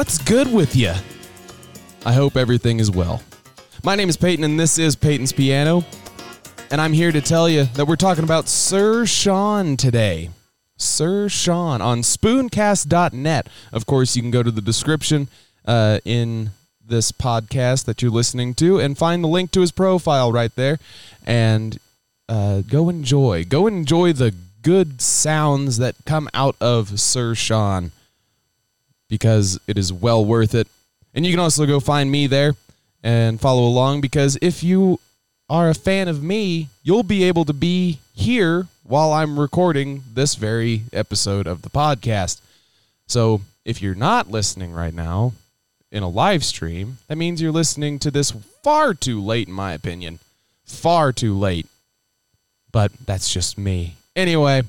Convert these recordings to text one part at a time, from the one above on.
What's good with you? I hope everything is well. My name is Peyton, and this is Peyton's Piano. And I'm here to tell you that we're talking about Sir Sean today. Sir Sean on spooncast.net. Of course, you can go to the description uh, in this podcast that you're listening to and find the link to his profile right there. And uh, go enjoy. Go enjoy the good sounds that come out of Sir Sean because it is well worth it. And you can also go find me there and follow along because if you are a fan of me, you'll be able to be here while I'm recording this very episode of the podcast. So if you're not listening right now in a live stream, that means you're listening to this far too late, in my opinion. Far too late. But that's just me. Anyway,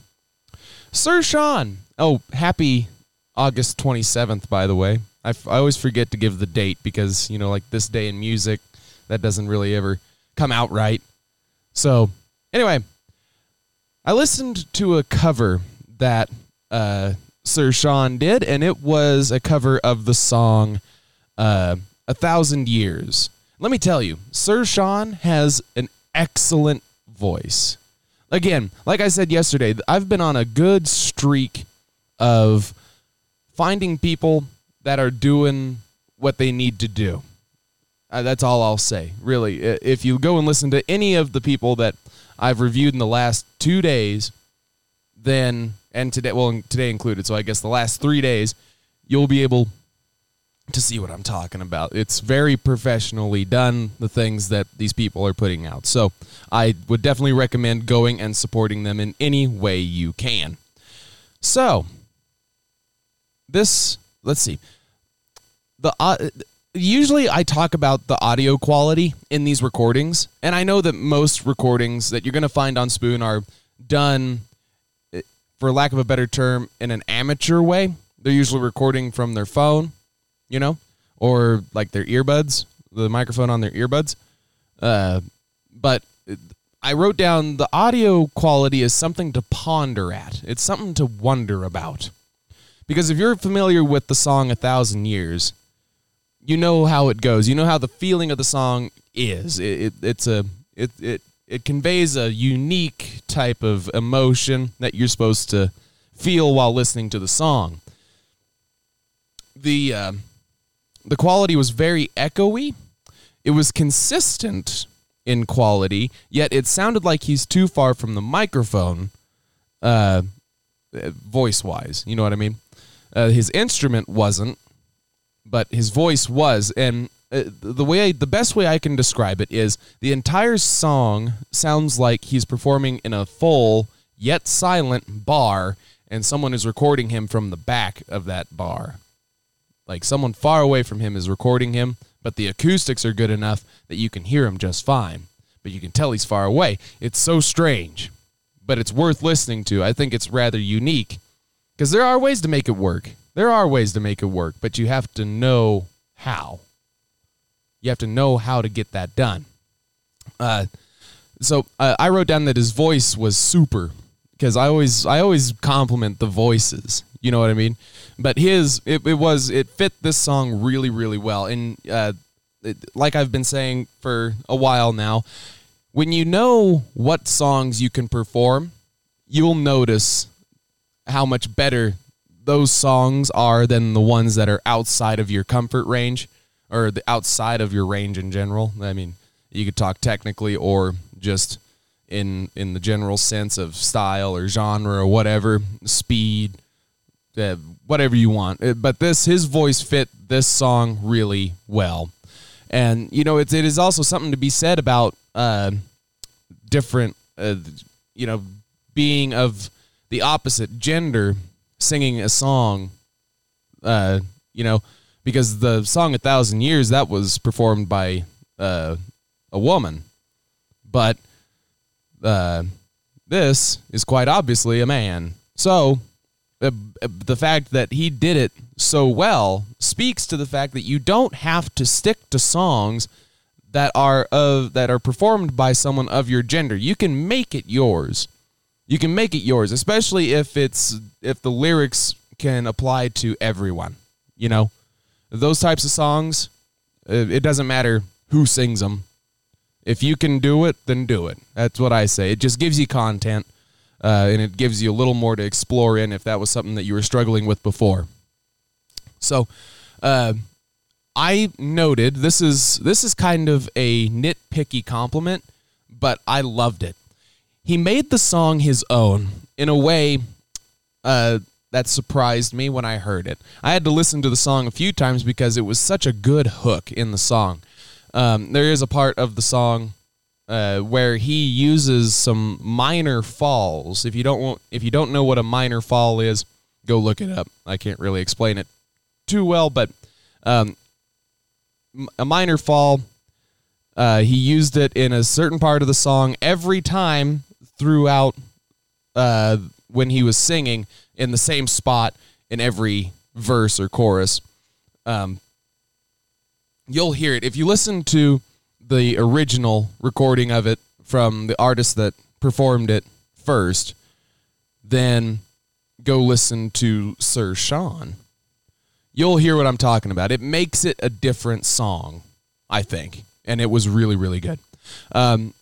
Sir Sean. Oh, happy August 27th, by the way. I, f- I always forget to give the date because, you know, like this day in music, that doesn't really ever come out right. So, anyway, I listened to a cover that uh, Sir Sean did, and it was a cover of the song uh, A Thousand Years. Let me tell you, Sir Sean has an excellent voice. Again, like I said yesterday, I've been on a good streak of finding people that are doing what they need to do. Uh, that's all I'll say. Really, if you go and listen to any of the people that I've reviewed in the last two days, then and today, well, today included, so I guess the last three days, you'll be able to see what I'm talking about. It's very professionally done, the things that these people are putting out. So I would definitely recommend going and supporting them in any way you can. So, this, let's see. The uh, usually I talk about the audio quality in these recordings, and I know that most recordings that you're going to find on Spoon are done eh, for lack of a better term in an amateur way. They're usually recording from their phone, you know, or like their earbuds, the microphone on their earbuds. Uh, but I wrote down the audio quality is something to ponder at. It's something to wonder about. Because if you're familiar with the song A Thousand Years, you know how it goes. You know how the feeling of the song is. It, it, it's a it, it it conveys a unique type of emotion that you're supposed to feel while listening to the song. The uh, the quality was very echoey. It was consistent in quality, yet it sounded like he's too far from the microphone, uh, voice wise. You know what I mean? Uh, his instrument wasn't, but his voice was. And uh, the way, I, the best way I can describe it is the entire song sounds like he's performing in a full yet silent bar, and someone is recording him from the back of that bar. Like someone far away from him is recording him, but the acoustics are good enough that you can hear him just fine. But you can tell he's far away. It's so strange, but it's worth listening to. I think it's rather unique because there are ways to make it work. There are ways to make it work, but you have to know how. You have to know how to get that done. Uh, so uh, I wrote down that his voice was super because I always I always compliment the voices. You know what I mean? But his it, it was it fit this song really really well. And uh, like I've been saying for a while now, when you know what songs you can perform, you'll notice how much better those songs are than the ones that are outside of your comfort range or the outside of your range in general. I mean, you could talk technically or just in in the general sense of style or genre or whatever, speed, uh, whatever you want. Uh, but this his voice fit this song really well, and you know it's it is also something to be said about uh, different, uh, you know, being of the opposite gender singing a song, uh, you know, because the song "A Thousand Years" that was performed by uh, a woman, but uh, this is quite obviously a man. So uh, the fact that he did it so well speaks to the fact that you don't have to stick to songs that are of that are performed by someone of your gender. You can make it yours. You can make it yours, especially if it's if the lyrics can apply to everyone. You know, those types of songs, it, it doesn't matter who sings them. If you can do it, then do it. That's what I say. It just gives you content, uh, and it gives you a little more to explore in if that was something that you were struggling with before. So, uh, I noted this is this is kind of a nitpicky compliment, but I loved it. He made the song his own in a way uh, that surprised me when I heard it. I had to listen to the song a few times because it was such a good hook in the song. Um, there is a part of the song uh, where he uses some minor falls. If you don't want, if you don't know what a minor fall is, go look it up. I can't really explain it too well, but um, a minor fall. Uh, he used it in a certain part of the song every time throughout uh, when he was singing in the same spot in every verse or chorus. Um, you'll hear it if you listen to the original recording of it from the artist that performed it first. Then go listen to Sir Sean. You'll hear what I'm talking about. It makes it a different song, I think, and it was really, really good. Um,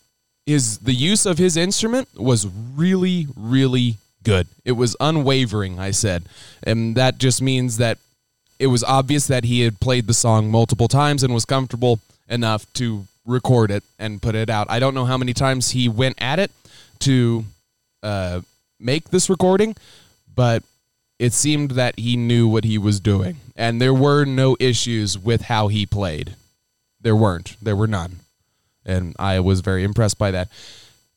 is the use of his instrument was really, really good. It was unwavering, I said. And that just means that it was obvious that he had played the song multiple times and was comfortable enough to record it and put it out. I don't know how many times he went at it to uh, make this recording, but it seemed that he knew what he was doing. And there were no issues with how he played. There weren't. There were none. And I was very impressed by that.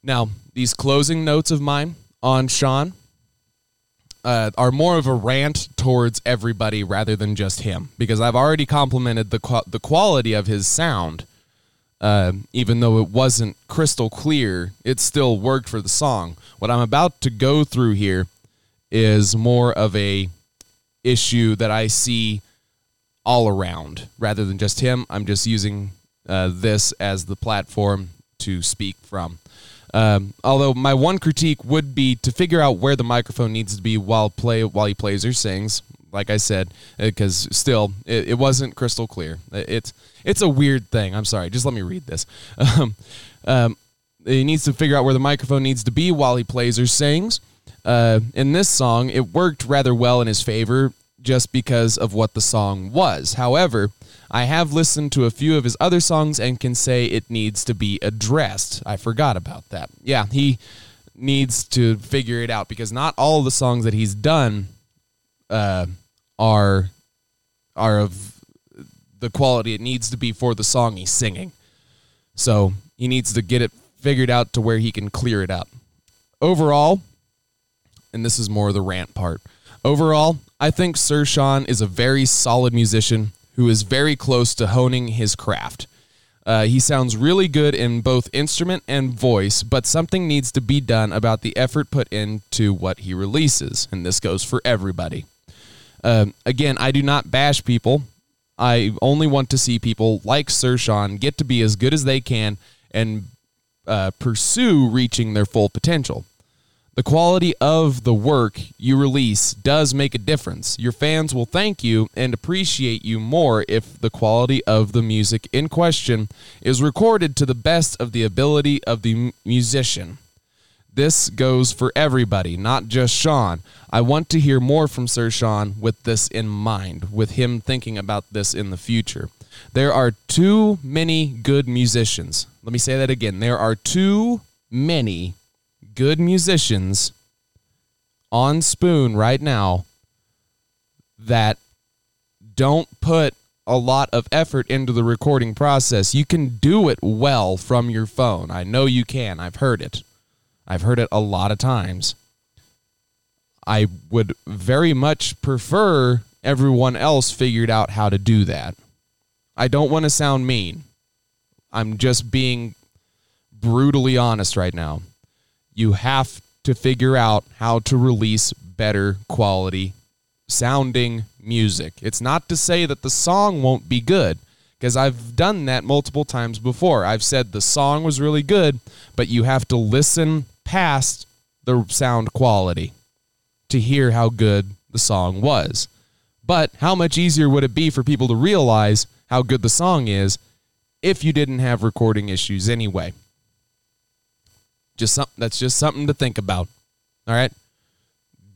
Now, these closing notes of mine on Sean uh, are more of a rant towards everybody rather than just him because I've already complimented the the quality of his sound. Uh, even though it wasn't crystal clear, it still worked for the song. What I'm about to go through here is more of a issue that I see all around rather than just him. I'm just using uh, this as the platform to speak from. Um, although my one critique would be to figure out where the microphone needs to be while play while he plays or sings. Like I said, because uh, still it, it, wasn't crystal clear. It's it's a weird thing. I'm sorry. Just let me read this. Um, um, he needs to figure out where the microphone needs to be while he plays or sings. Uh, in this song, it worked rather well in his favor just because of what the song was. However, I have listened to a few of his other songs and can say it needs to be addressed. I forgot about that. Yeah, he needs to figure it out because not all the songs that he's done uh, are are of the quality it needs to be for the song he's singing. So he needs to get it figured out to where he can clear it up. Overall, and this is more the rant part. Overall, I think Sir Sean is a very solid musician who is very close to honing his craft. Uh, he sounds really good in both instrument and voice, but something needs to be done about the effort put into what he releases, and this goes for everybody. Uh, again, I do not bash people. I only want to see people like Sir Sean get to be as good as they can and uh, pursue reaching their full potential. The quality of the work you release does make a difference. Your fans will thank you and appreciate you more if the quality of the music in question is recorded to the best of the ability of the musician. This goes for everybody, not just Sean. I want to hear more from Sir Sean with this in mind, with him thinking about this in the future. There are too many good musicians. Let me say that again. There are too many good musicians on Spoon right now that don't put a lot of effort into the recording process. You can do it well from your phone. I know you can. I've heard it. I've heard it a lot of times. I would very much prefer everyone else figured out how to do that. I don't want to sound mean. I'm just being brutally honest right now you have to figure out how to release better quality sounding music. It's not to say that the song won't be good, because I've done that multiple times before. I've said the song was really good, but you have to listen past the sound quality to hear how good the song was. But how much easier would it be for people to realize how good the song is if you didn't have recording issues anyway? Just something that's just something to think about. All right?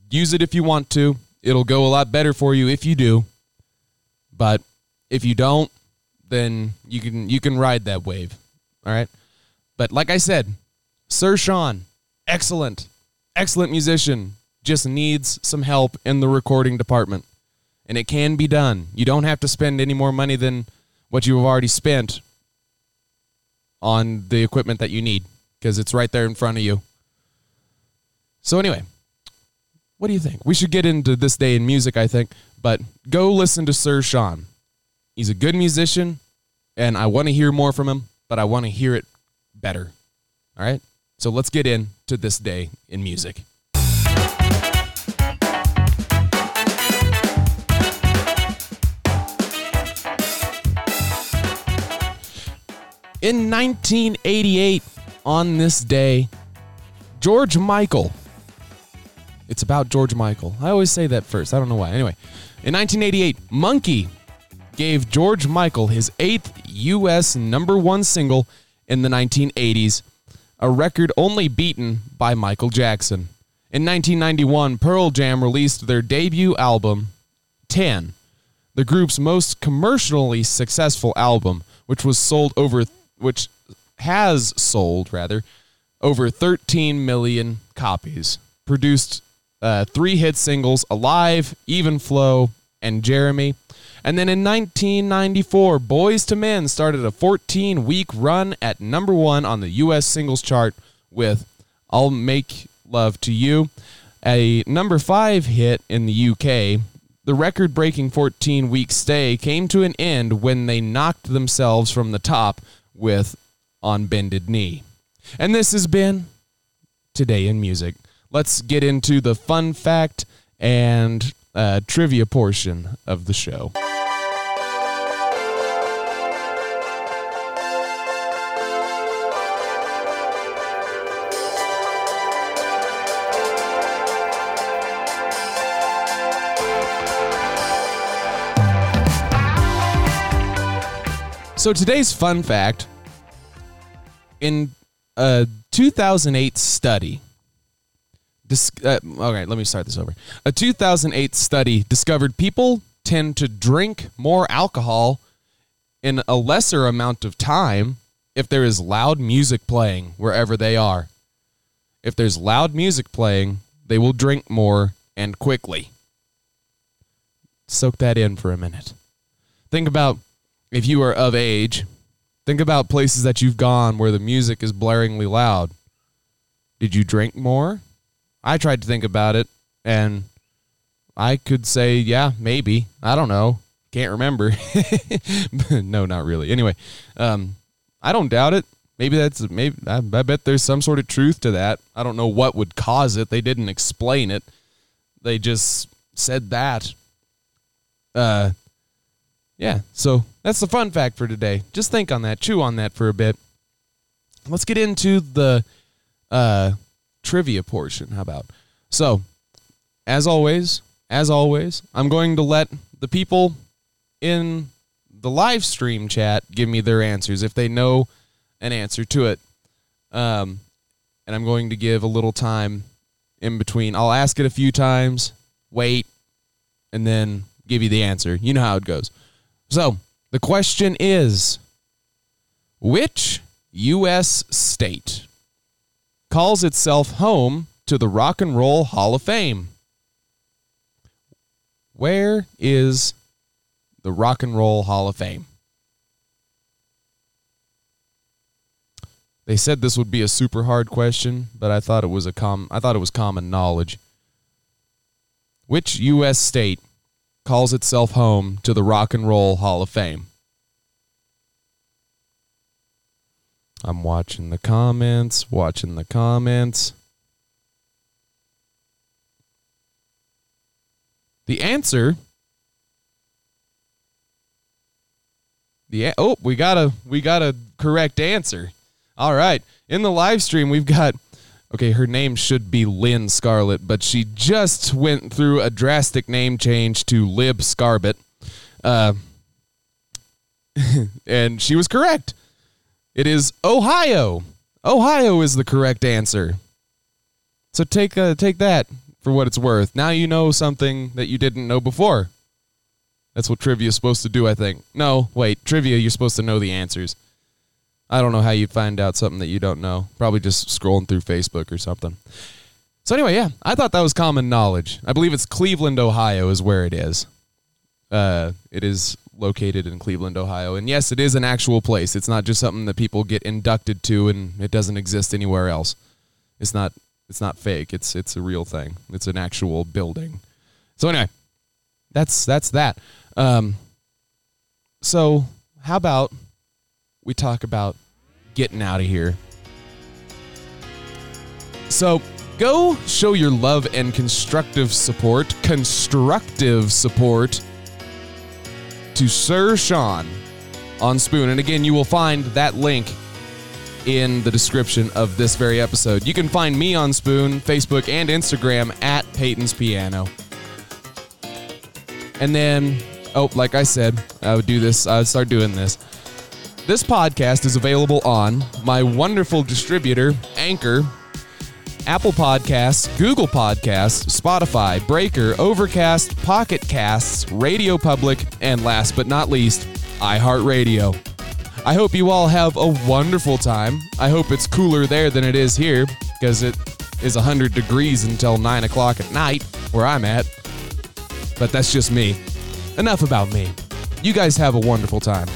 Use it if you want to. It'll go a lot better for you if you do. But if you don't, then you can you can ride that wave. All right? But like I said, Sir Sean, excellent. Excellent musician, just needs some help in the recording department. And it can be done. You don't have to spend any more money than what you have already spent on the equipment that you need because it's right there in front of you. So, anyway, what do you think? We should get into this day in music, I think, but go listen to Sir Sean. He's a good musician, and I want to hear more from him, but I want to hear it better. All right? So let's get into this day in music. In 1988, on this day, George Michael. It's about George Michael. I always say that first. I don't know why. Anyway, in 1988, Monkey gave George Michael his eighth U.S. number one single in the 1980s, a record only beaten by Michael Jackson. In 1991, Pearl Jam released their debut album, 10, the group's most commercially successful album, which was sold over which has sold rather over 13 million copies. Produced uh, three hit singles, Alive, Even Flow, and Jeremy. And then in 1994, Boyz II Men started a 14 week run at number one on the U.S. singles chart with I'll Make Love to You, a number five hit in the UK. The record breaking 14 week stay came to an end when they knocked themselves from the top with On Bended Knee. And this has been Today in Music. Let's get into the fun fact and uh, trivia portion of the show. So today's fun fact in a 2008 study. Dis- uh, okay, let me start this over. A 2008 study discovered people tend to drink more alcohol in a lesser amount of time if there is loud music playing wherever they are. If there's loud music playing, they will drink more and quickly. Soak that in for a minute. Think about if you are of age, think about places that you've gone where the music is blaringly loud. Did you drink more? I tried to think about it, and I could say, yeah, maybe. I don't know. Can't remember. no, not really. Anyway, um, I don't doubt it. Maybe that's maybe. I, I bet there's some sort of truth to that. I don't know what would cause it. They didn't explain it. They just said that. Uh, yeah. So that's the fun fact for today. Just think on that, chew on that for a bit. Let's get into the uh, trivia portion. How about? So, as always, as always, I'm going to let the people in the live stream chat give me their answers if they know an answer to it. Um, and I'm going to give a little time in between. I'll ask it a few times, wait, and then give you the answer. You know how it goes. So, the question is which U.S. state calls itself home to the Rock and Roll Hall of Fame? Where is the Rock and Roll Hall of Fame? They said this would be a super hard question, but I thought it was a com I thought it was common knowledge. Which US state calls itself home to the Rock and Roll Hall of Fame? I'm watching the comments, watching the comments. The answer The oh, we got a we got a correct answer. All right. In the live stream we've got Okay, her name should be Lynn Scarlett, but she just went through a drastic name change to Lib Scarbett. Uh, and she was correct. It is Ohio. Ohio is the correct answer. So take uh, take that for what it's worth. Now you know something that you didn't know before. That's what trivia is supposed to do, I think. No, wait, trivia, you're supposed to know the answers. I don't know how you'd find out something that you don't know. Probably just scrolling through Facebook or something. So, anyway, yeah, I thought that was common knowledge. I believe it's Cleveland, Ohio, is where it is. Uh, it is located in Cleveland, Ohio. And yes, it is an actual place. It's not just something that people get inducted to and it doesn't exist anywhere else. It's not it's not fake. It's it's a real thing. It's an actual building. So anyway, that's that's that. Um, so how about we talk about getting out of here? So go show your love and constructive support, constructive support to Sir Sean on Spoon. And again, you will find that link in the description of this very episode. You can find me on Spoon, Facebook, and Instagram at Peyton's Piano. And then, oh, like I said, I would do this, I would start doing this. This podcast is available on my wonderful distributor, Anchor, Apple Podcasts, Google Podcasts, Spotify, Breaker, Overcast, Pocket Casts, Radio Public, and last but not least, iHeartRadio. I hope you all have a wonderful time. I hope it's cooler there than it is here because it is 100 degrees until 9 o'clock at night where I'm at. But that's just me. Enough about me. You guys have a wonderful time.